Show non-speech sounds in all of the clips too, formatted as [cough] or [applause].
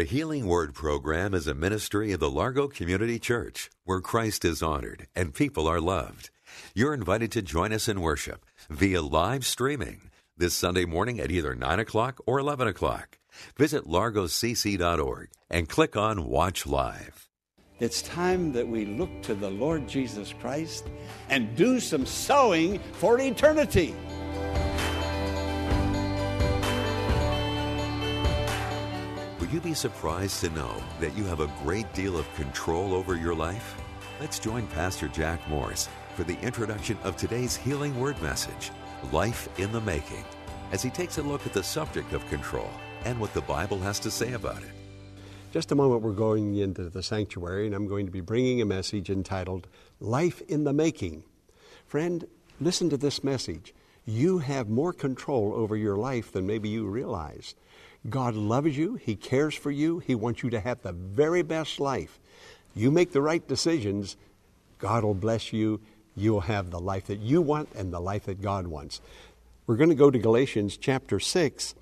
The Healing Word program is a ministry of the Largo Community Church where Christ is honored and people are loved. You're invited to join us in worship via live streaming this Sunday morning at either 9 o'clock or 11 o'clock. Visit largocc.org and click on Watch Live. It's time that we look to the Lord Jesus Christ and do some sowing for eternity. You be surprised to know that you have a great deal of control over your life? Let's join Pastor Jack Morris for the introduction of today's Healing Word message, Life in the Making, as he takes a look at the subject of control and what the Bible has to say about it. Just a moment, we're going into the sanctuary, and I'm going to be bringing a message entitled Life in the Making. Friend, listen to this message. You have more control over your life than maybe you realize. God loves you, He cares for you, He wants you to have the very best life. You make the right decisions, God will bless you. You'll have the life that you want and the life that God wants. We're going to go to Galatians chapter 6,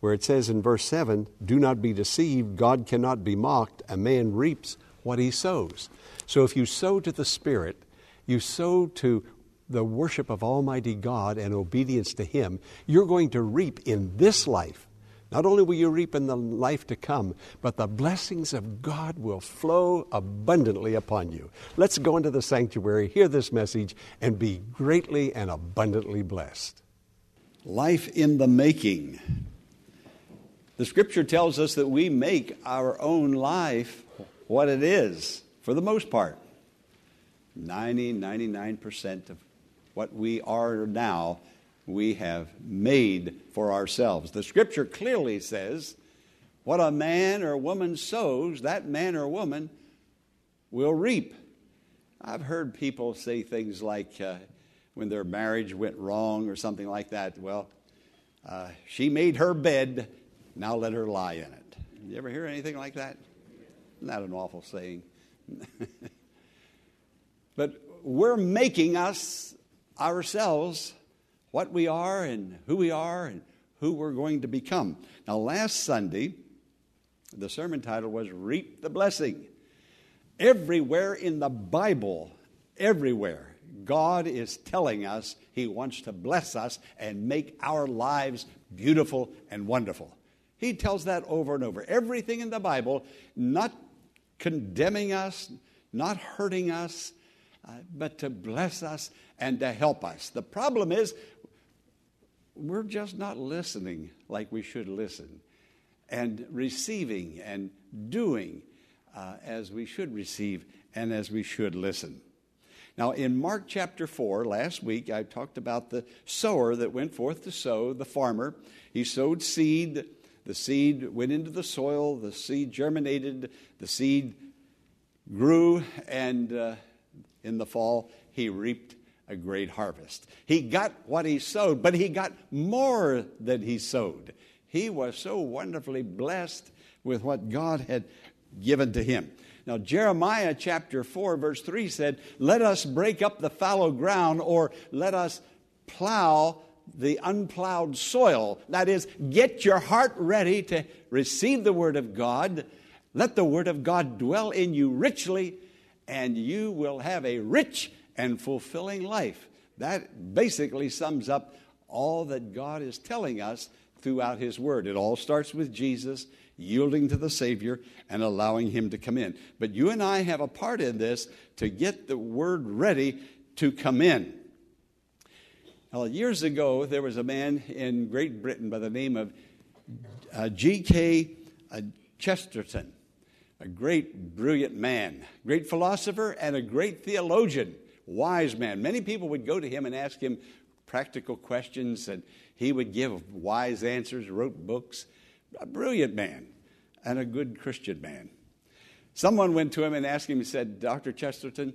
where it says in verse 7 Do not be deceived, God cannot be mocked. A man reaps what he sows. So if you sow to the Spirit, you sow to the worship of Almighty God and obedience to Him, you're going to reap in this life. Not only will you reap in the life to come, but the blessings of God will flow abundantly upon you. Let's go into the sanctuary, hear this message, and be greatly and abundantly blessed. Life in the making. The scripture tells us that we make our own life what it is, for the most part. 90, 99% of what we are now, we have made for ourselves. The scripture clearly says, what a man or woman sows, that man or woman will reap. I've heard people say things like uh, when their marriage went wrong or something like that, well, uh, she made her bed, now let her lie in it. You ever hear anything like that? That an awful saying? [laughs] but we're making us ourselves what we are and who we are and who we're going to become. Now, last Sunday, the sermon title was Reap the Blessing. Everywhere in the Bible, everywhere, God is telling us He wants to bless us and make our lives beautiful and wonderful. He tells that over and over. Everything in the Bible, not condemning us, not hurting us, uh, but to bless us and to help us. The problem is, we're just not listening like we should listen, and receiving and doing uh, as we should receive and as we should listen. Now, in Mark chapter 4, last week, I talked about the sower that went forth to sow, the farmer. He sowed seed. The seed went into the soil. The seed germinated. The seed grew. And uh, in the fall, he reaped a great harvest. He got what he sowed, but he got more than he sowed. He was so wonderfully blessed with what God had given to him. Now, Jeremiah chapter 4, verse 3 said, Let us break up the fallow ground, or let us plow the unplowed soil. That is, get your heart ready to receive the Word of God. Let the Word of God dwell in you richly, and you will have a rich and fulfilling life. That basically sums up all that God is telling us throughout His Word. It all starts with Jesus yielding to the Savior and allowing Him to come in. But you and I have a part in this to get the Word ready to come in. Well, years ago, there was a man in Great Britain by the name of uh, G.K. Uh, Chesterton, a great, brilliant man, great philosopher, and a great theologian, wise man. Many people would go to him and ask him practical questions, and he would give wise answers, wrote books. A brilliant man. and a good Christian man. Someone went to him and asked him, he said, Dr. Chesterton,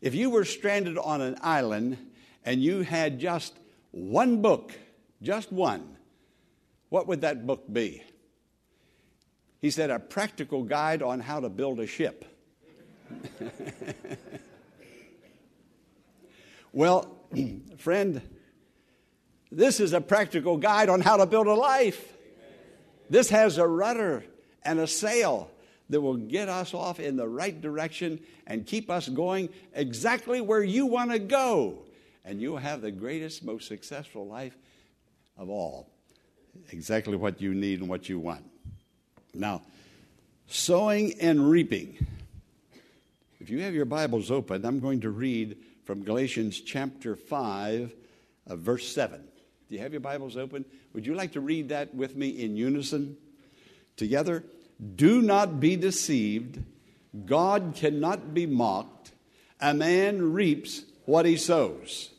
if you were stranded on an island and you had just one book, just one, what would that book be? He said, A practical guide on how to build a ship. [laughs] well, [clears throat] friend, this is a practical guide on how to build a life. This has a rudder and a sail that will get us off in the right direction and keep us going exactly where you want to go. And you'll have the greatest, most successful life of all. Exactly what you need and what you want. Now, sowing and reaping. If you have your Bibles open, I'm going to read from Galatians chapter 5, uh, verse 7. Do you have your Bibles open? Would you like to read that with me in unison? Together? Do not be deceived. God cannot be mocked. A man reaps what he sows.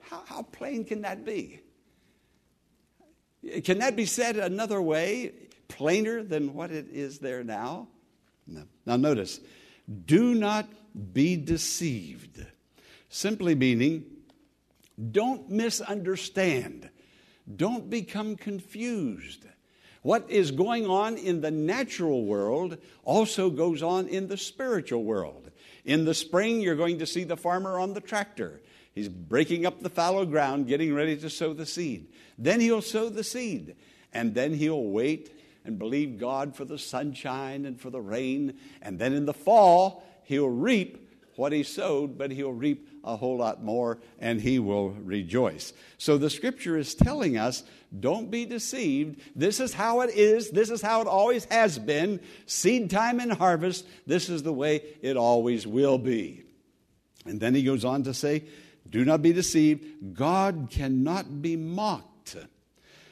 How, how plain can that be? Can that be said another way, plainer than what it is there now? No. Now, notice, do not be deceived. Simply meaning, don't misunderstand. Don't become confused. What is going on in the natural world also goes on in the spiritual world. In the spring, you're going to see the farmer on the tractor. He's breaking up the fallow ground, getting ready to sow the seed. Then he'll sow the seed, and then he'll wait and believe God for the sunshine and for the rain. And then in the fall, he'll reap what he sowed, but he'll reap a whole lot more and he will rejoice. So the scripture is telling us don't be deceived. This is how it is. This is how it always has been. Seed time and harvest, this is the way it always will be. And then he goes on to say, Do not be deceived. God cannot be mocked.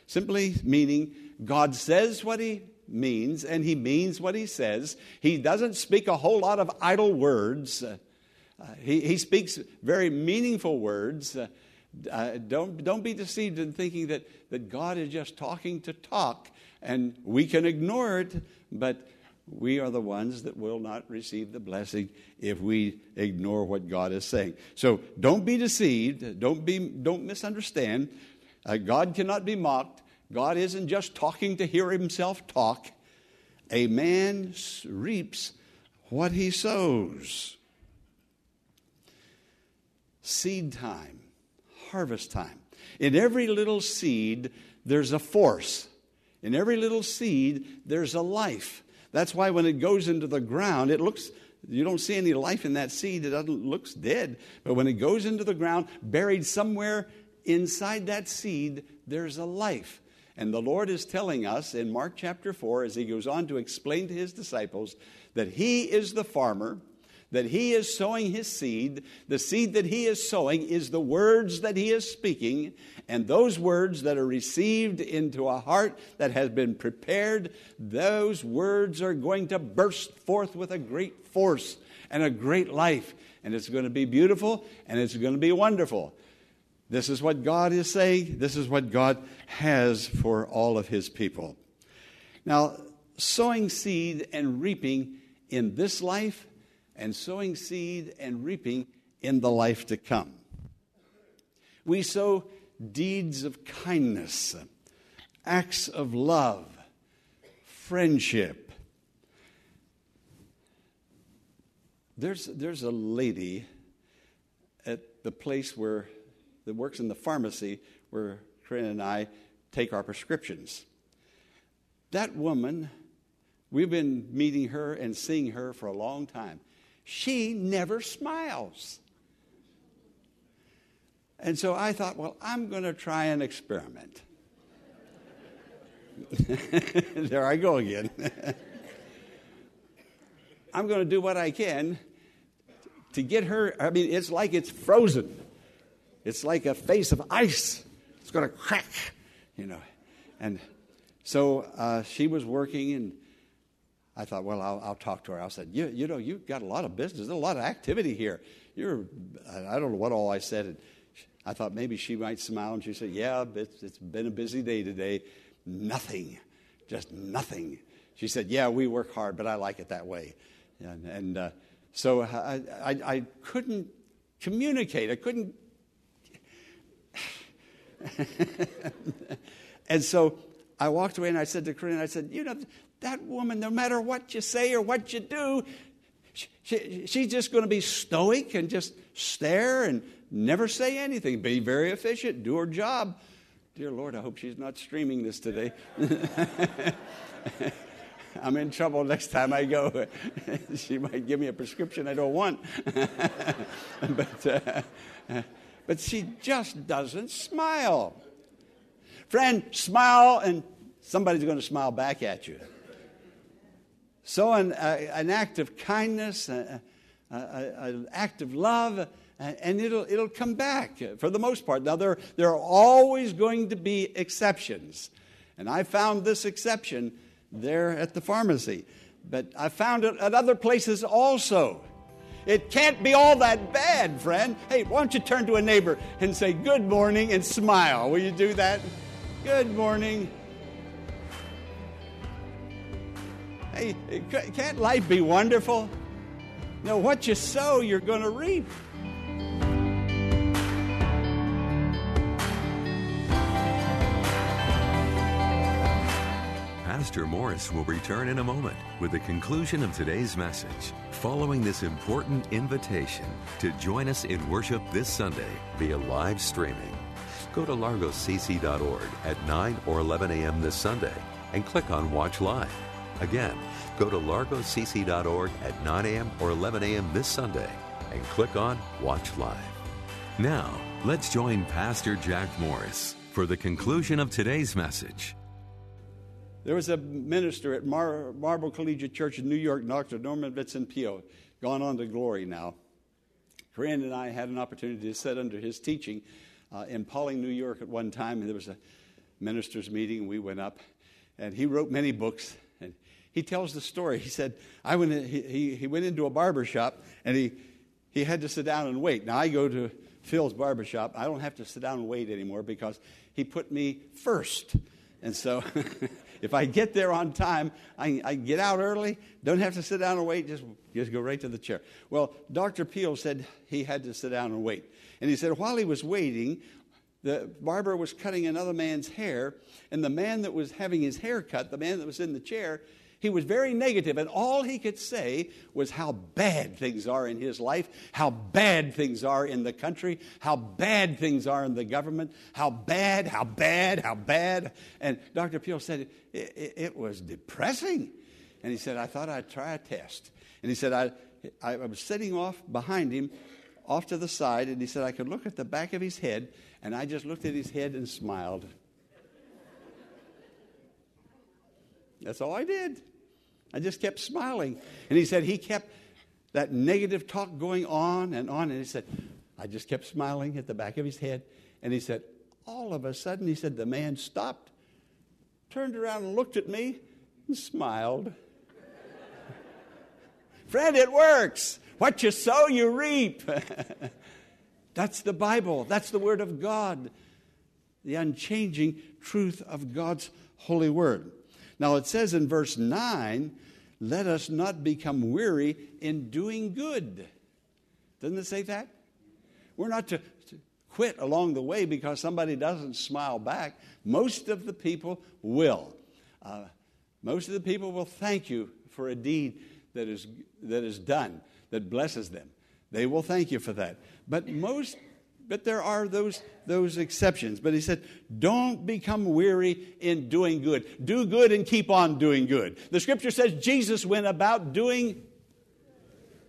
Simply meaning, God says what he means and he means what he says. He doesn't speak a whole lot of idle words. Uh, he, he speaks very meaningful words. Uh, uh, don't, don't be deceived in thinking that, that God is just talking to talk and we can ignore it, but we are the ones that will not receive the blessing if we ignore what God is saying. So don't be deceived. Don't, be, don't misunderstand. Uh, God cannot be mocked. God isn't just talking to hear himself talk. A man reaps what he sows seed time, harvest time. In every little seed, there's a force. In every little seed, there's a life. That's why when it goes into the ground, it looks, you don't see any life in that seed. It looks dead. But when it goes into the ground, buried somewhere inside that seed, there's a life. And the Lord is telling us in Mark chapter 4, as he goes on to explain to his disciples, that he is the farmer that he is sowing his seed. The seed that he is sowing is the words that he is speaking, and those words that are received into a heart that has been prepared, those words are going to burst forth with a great force and a great life. And it's going to be beautiful and it's going to be wonderful. This is what God is saying. This is what God has for all of his people. Now, sowing seed and reaping in this life and sowing seed and reaping in the life to come. We sow deeds of kindness, acts of love, friendship. There's, there's a lady at the place where that works in the pharmacy where Corinne and I take our prescriptions. That woman, we've been meeting her and seeing her for a long time she never smiles. And so I thought, well, I'm going to try an experiment. [laughs] there I go again. [laughs] I'm going to do what I can to get her. I mean, it's like it's frozen, it's like a face of ice. It's going to crack, you know. And so uh, she was working, and I thought, well, I'll, I'll, talk to her. I said, you, you know, you've got a lot of business, a lot of activity here. You're, I don't know what all I said. And I thought maybe she might smile, and she said, yeah, it's, it's been a busy day today. Nothing just nothing. She said, Yeah, we work hard, but I like it that way. And, and uh, so I, I, I couldn't communicate. I couldn't. [laughs] and so I walked away and I said to Corinne, I said, You know, that woman, no matter what you say or what you do, she, she's just going to be stoic and just stare and never say anything, be very efficient, do her job. Dear Lord, I hope she's not streaming this today. [laughs] I'm in trouble next time I go. [laughs] she might give me a prescription I don't want. but, uh, but she just doesn't smile. Friend, smile and somebody's going to smile back at you. So, an, uh, an act of kindness, uh, an act of love, and it'll, it'll come back for the most part. Now, there, there are always going to be exceptions. And I found this exception there at the pharmacy. But I found it at other places also. It can't be all that bad, friend. Hey, why don't you turn to a neighbor and say, Good morning, and smile? Will you do that? Good morning. Hey, can't life be wonderful? Know, what you sow, you're going to reap. Pastor Morris will return in a moment with the conclusion of today's message, following this important invitation to join us in worship this Sunday via live streaming. Go to largocc.org at 9 or 11 a.m. this Sunday and click on Watch Live. Again, go to largocc.org at 9 a.m. or 11 a.m. this Sunday and click on Watch Live. Now, let's join Pastor Jack Morris for the conclusion of today's message. There was a minister at Mar- Marble Collegiate Church in New York, Dr. Norman Vincent Peale, gone on to glory now. Corinne and I had an opportunity to sit under his teaching uh, in Pawling, New York at one time. And there was a ministers' meeting, and we went up. And he wrote many books. And he tells the story. He said, I went in, he, he went into a barber shop, and he, he had to sit down and wait. Now, I go to Phil's barber shop. I don't have to sit down and wait anymore because he put me first. And so [laughs] if I get there on time, I, I get out early, don't have to sit down and wait, just, just go right to the chair. Well, Dr. Peale said he had to sit down and wait. And he said while he was waiting, the barber was cutting another man's hair, and the man that was having his hair cut, the man that was in the chair, he was very negative, and all he could say was how bad things are in his life, how bad things are in the country, how bad things are in the government, how bad, how bad, how bad. And Dr. Peale said it, it, it was depressing. And he said, I thought I'd try a test. And he said, I, I was sitting off behind him, off to the side, and he said, I could look at the back of his head, and I just looked at his head and smiled. That's all I did. I just kept smiling. And he said he kept that negative talk going on and on. And he said, I just kept smiling at the back of his head. And he said, all of a sudden, he said, the man stopped, turned around and looked at me and smiled. [laughs] Friend, it works. What you sow, you reap. [laughs] That's the Bible. That's the Word of God, the unchanging truth of God's holy Word. Now it says in verse 9, let us not become weary in doing good. Doesn't it say that? We're not to, to quit along the way because somebody doesn't smile back. Most of the people will. Uh, most of the people will thank you for a deed that is, that is done, that blesses them. They will thank you for that. But most but there are those, those exceptions. But he said, don't become weary in doing good. Do good and keep on doing good. The scripture says Jesus went about doing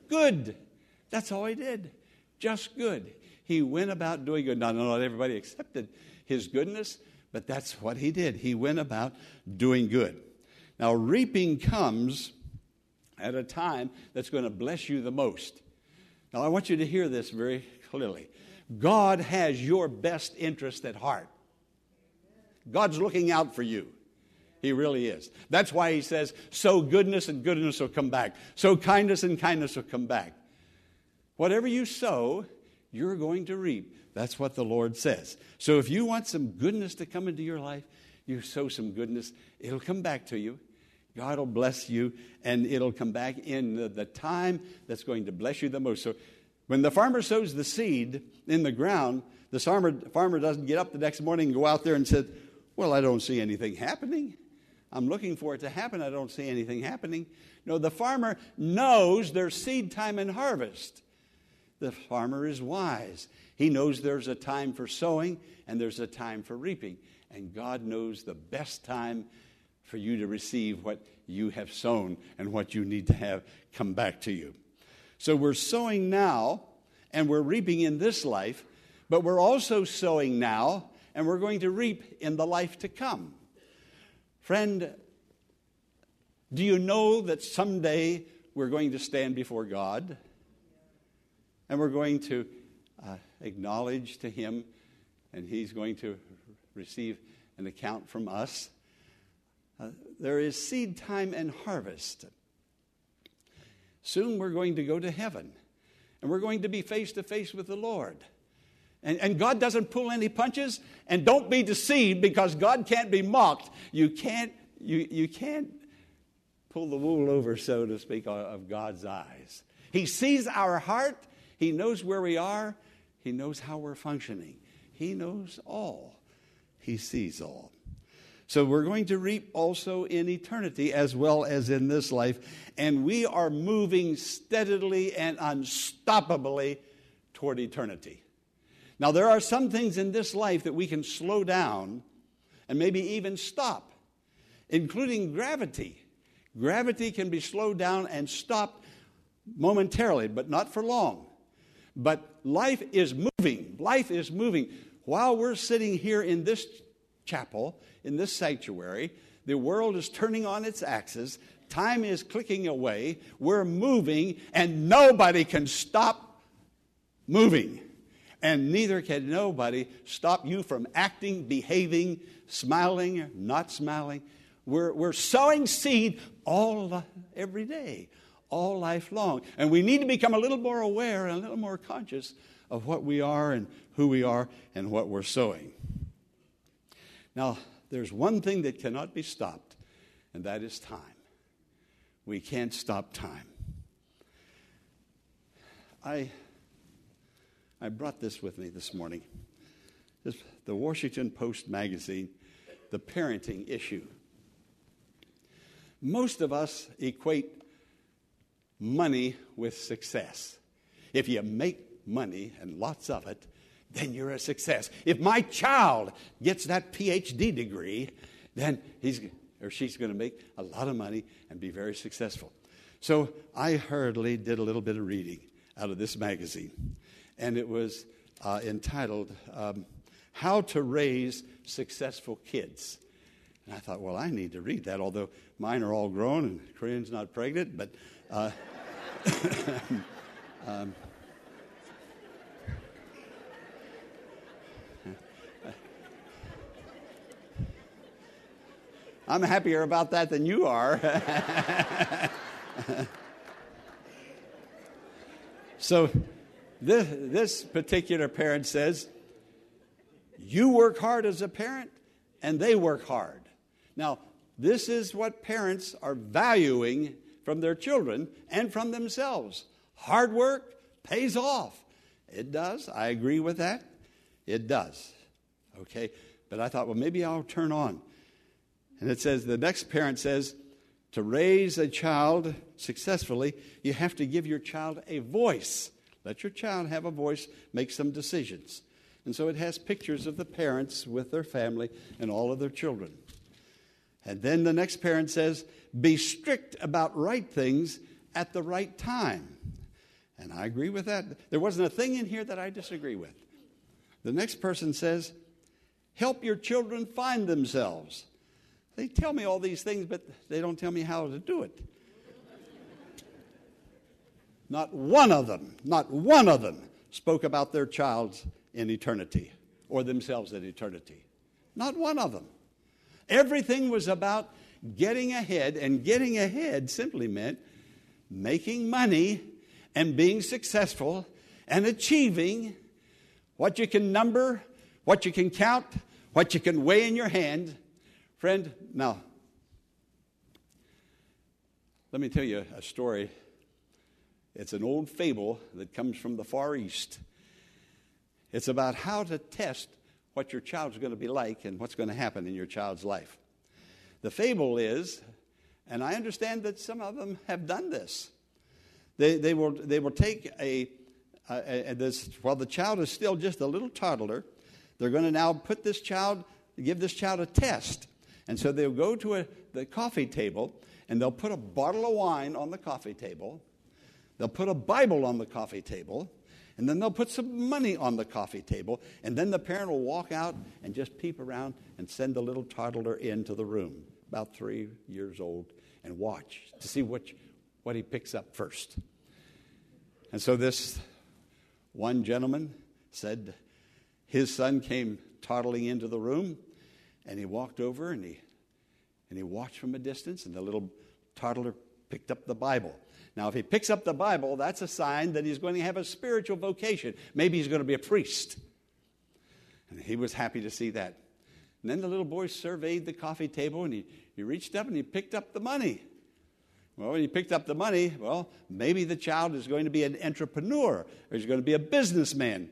good. That's all he did. Just good. He went about doing good. Now, not everybody accepted his goodness, but that's what he did. He went about doing good. Now, reaping comes at a time that's going to bless you the most. Now, I want you to hear this very clearly. God has your best interest at heart. God's looking out for you. He really is. That's why he says, sow goodness and goodness will come back. Sow kindness and kindness will come back. Whatever you sow, you're going to reap. That's what the Lord says. So if you want some goodness to come into your life, You sow some goodness, it'll come back to you. God will bless you, and it'll come back in the, the time that's going to bless you the most. So when the farmer sows the seed in the ground, the farmer, farmer doesn't get up the next morning and go out there and say, Well, I don't see anything happening. I'm looking for it to happen. I don't see anything happening. No, the farmer knows there's seed time and harvest. The farmer is wise. He knows there's a time for sowing and there's a time for reaping. And God knows the best time for you to receive what you have sown and what you need to have come back to you. So we're sowing now and we're reaping in this life, but we're also sowing now and we're going to reap in the life to come. Friend, do you know that someday we're going to stand before God and we're going to uh, acknowledge to Him and He's going to receive an account from us? Uh, there is seed time and harvest. Soon we're going to go to heaven and we're going to be face to face with the Lord. And, and, God doesn't pull any punches. And don't be deceived because God can't be mocked. You can't, you, you can't pull the wool over, so to speak, of God's eyes. He sees our heart. He knows where we are. He knows how we're functioning. He knows all. He sees all. So we're going to reap also in eternity as well as in this life. And we are moving steadily and unstoppably toward eternity. Now, there are some things in this life that we can slow down and maybe even stop, including gravity. Gravity can be slowed down and stopped momentarily, but not for long. But life is moving. Life is moving. While we're sitting here in this chapel, in this sanctuary. The world is turning on its axis. Time is clicking away. We're moving, and nobody can stop moving. And neither can nobody stop you from acting, behaving, smiling, not smiling. We're, we're sowing seed all every day, all life long. And we need to become a little more aware and a little more conscious of what we are and who we are and what we're sowing. Now, there's one thing that cannot be stopped, and that is time. We can't stop time. I, I brought this with me this morning. This, the Washington Post magazine, the parenting issue. Most of us equate money with success. If you make money and lots of it, then you're a success. If my child gets that PhD degree, then he's or she's going to make a lot of money and be very successful. So I hurriedly did a little bit of reading out of this magazine, and it was uh, entitled um, How to Raise Successful Kids. And I thought, well, I need to read that, although mine are all grown and Corinne's not pregnant, but. Uh, [laughs] um, I'm happier about that than you are. [laughs] so, this, this particular parent says, You work hard as a parent, and they work hard. Now, this is what parents are valuing from their children and from themselves. Hard work pays off. It does. I agree with that. It does. Okay? But I thought, well, maybe I'll turn on and it says, the next parent says, to raise a child successfully, you have to give your child a voice. Let your child have a voice, make some decisions. And so it has pictures of the parents with their family and all of their children. And then the next parent says, be strict about right things at the right time. And I agree with that. There wasn't a thing in here that I disagree with. The next person says, help your children find themselves. They tell me all these things, but they don't tell me how to do it. Not one of them, not one of them spoke about their child's in eternity or themselves in eternity. Not one of them. Everything was about getting ahead, and getting ahead simply meant making money and being successful and achieving what you can number, what you can count, what you can weigh in your hand, Friend, now, let me tell you a story. It's an old fable that comes from the Far East. It's about how to test what your child's going to be like and what's going to happen in your child's life. The fable is, and I understand that some of them have done this, they, they, will, they will take a, a, a this, while the child is still just a little toddler, they're going to now put this child, give this child a test. And so they'll go to a, the coffee table and they'll put a bottle of wine on the coffee table. They'll put a Bible on the coffee table and then they'll put some money on the coffee table, and then the parent will walk out and just peep around and send the little toddler into the room, about three years old, and watch to see what, what he picks up first. And so this one gentleman said his son came toddling into the room, and he walked over and he, and he watched from a distance, and the little toddler picked up the Bible. Now, if he picks up the Bible, that's a sign that he's going to have a spiritual vocation. Maybe he's going to be a priest. And he was happy to see that. And then the little boy surveyed the coffee table and he, he reached up and he picked up the money. Well, when he picked up the money, well, maybe the child is going to be an entrepreneur or he's going to be a businessman.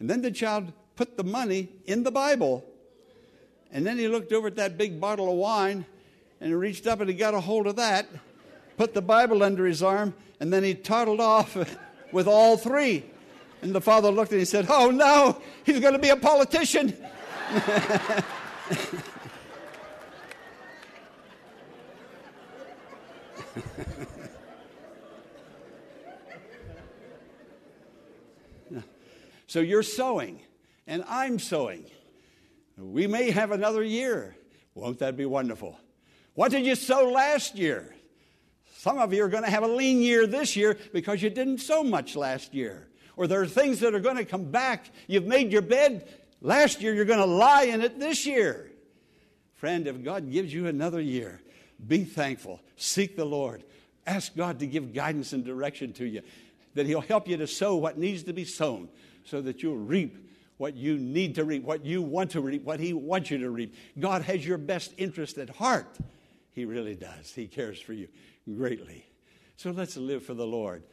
And then the child put the money in the Bible. And then he looked over at that big bottle of wine and he reached up and he got a hold of that put the Bible under his arm, and then he toddled off [laughs] with all three. And the father looked and he said, Oh no, he's going to be a politician. [laughs] so you're sowing, and I'm sowing. We may have another year. Won't that be wonderful? What did you sow last year? Some of you are going to have a lean year this year because you didn't sow much last year. Or there are things that are going to come back. You've made your bed last year, you're going to lie in it this year. Friend, if God gives you another year, be thankful. Seek the Lord. Ask God to give guidance and direction to you, that He'll help you to sow what needs to be sown so that you'll reap what you need to reap, what you want to reap, what He wants you to reap. God has your best interest at heart. He really does. He cares for you greatly. So let's live for the Lord.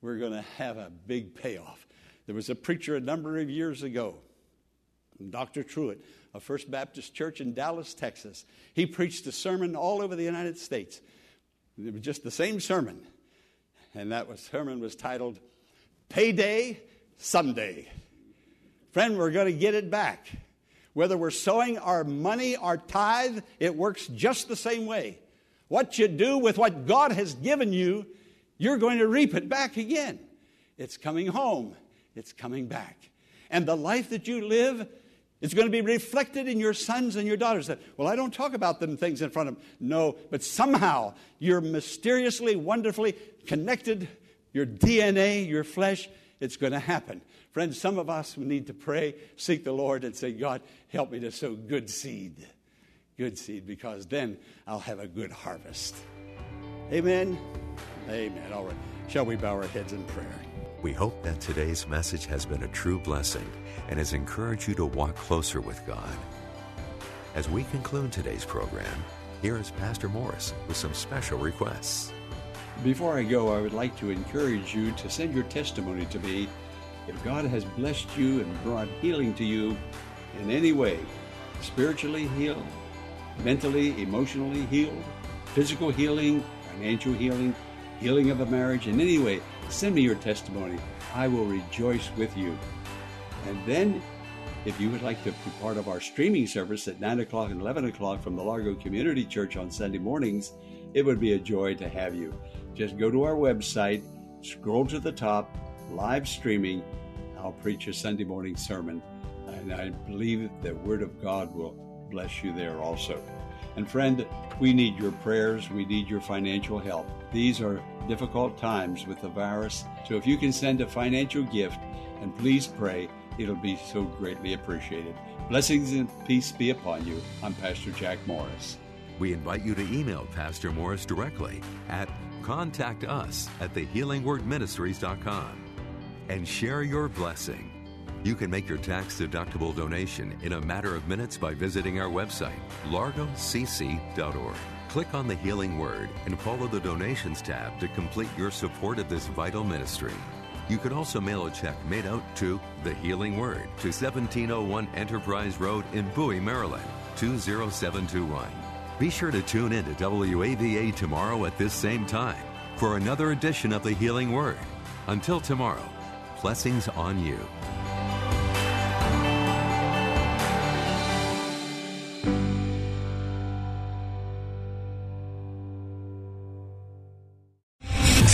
We're going to have a big payoff. There was a preacher a number of years ago, Dr. Truett a First Baptist Church in Dallas, Texas. He preached a sermon all over the United States. It was just the same sermon. And that was, sermon was titled Payday Someday. Friend, we're going to get it back. Whether we're sowing our money, our tithe, it works just the same way. What you do with what God has given you, you're going to reap it back again. It's coming home, it's coming back. And the life that you live is going to be reflected in your sons and your daughters. Well, I don't talk about them things in front of them. No, but somehow you're mysteriously, wonderfully connected. Your DNA, your flesh, it's going to happen. Friends, some of us need to pray, seek the Lord, and say, God, help me to sow good seed good seed because then I'll have a good harvest. Amen. Amen. All right. Shall we bow our heads in prayer? We hope that today's message has been a true blessing and has encouraged you to walk closer with God. As we conclude today's program, here is Pastor Morris with some special requests. Before I go, I would like to encourage you to send your testimony to me if God has blessed you and brought healing to you in any way, spiritually healed, mentally, emotionally healed, physical healing, financial healing, healing of a marriage, in any way, send me your testimony. I will rejoice with you. And then, if you would like to be part of our streaming service at 9 o'clock and 11 o'clock from the Largo Community Church on Sunday mornings, it would be a joy to have you. Just go to our website, scroll to the top, live streaming. I'll preach a Sunday morning sermon. And I believe the Word of God will bless you there also. And friend, we need your prayers. We need your financial help. These are difficult times with the virus. So if you can send a financial gift and please pray, it'll be so greatly appreciated. Blessings and peace be upon you. I'm Pastor Jack Morris. We invite you to email Pastor Morris directly at contact us at thehealingwordministries.com and share your blessing You can make your tax deductible donation in a matter of minutes by visiting our website, largocc.org. Click on the Healing Word and follow the Donations tab to complete your support of this vital ministry. You can also mail a check made out to The Healing Word to 1701 Enterprise Road in Bowie, Maryland, 20721. Be sure to tune in to WAVA tomorrow at this same time for another edition of The Healing Word. Until tomorrow, blessings on you.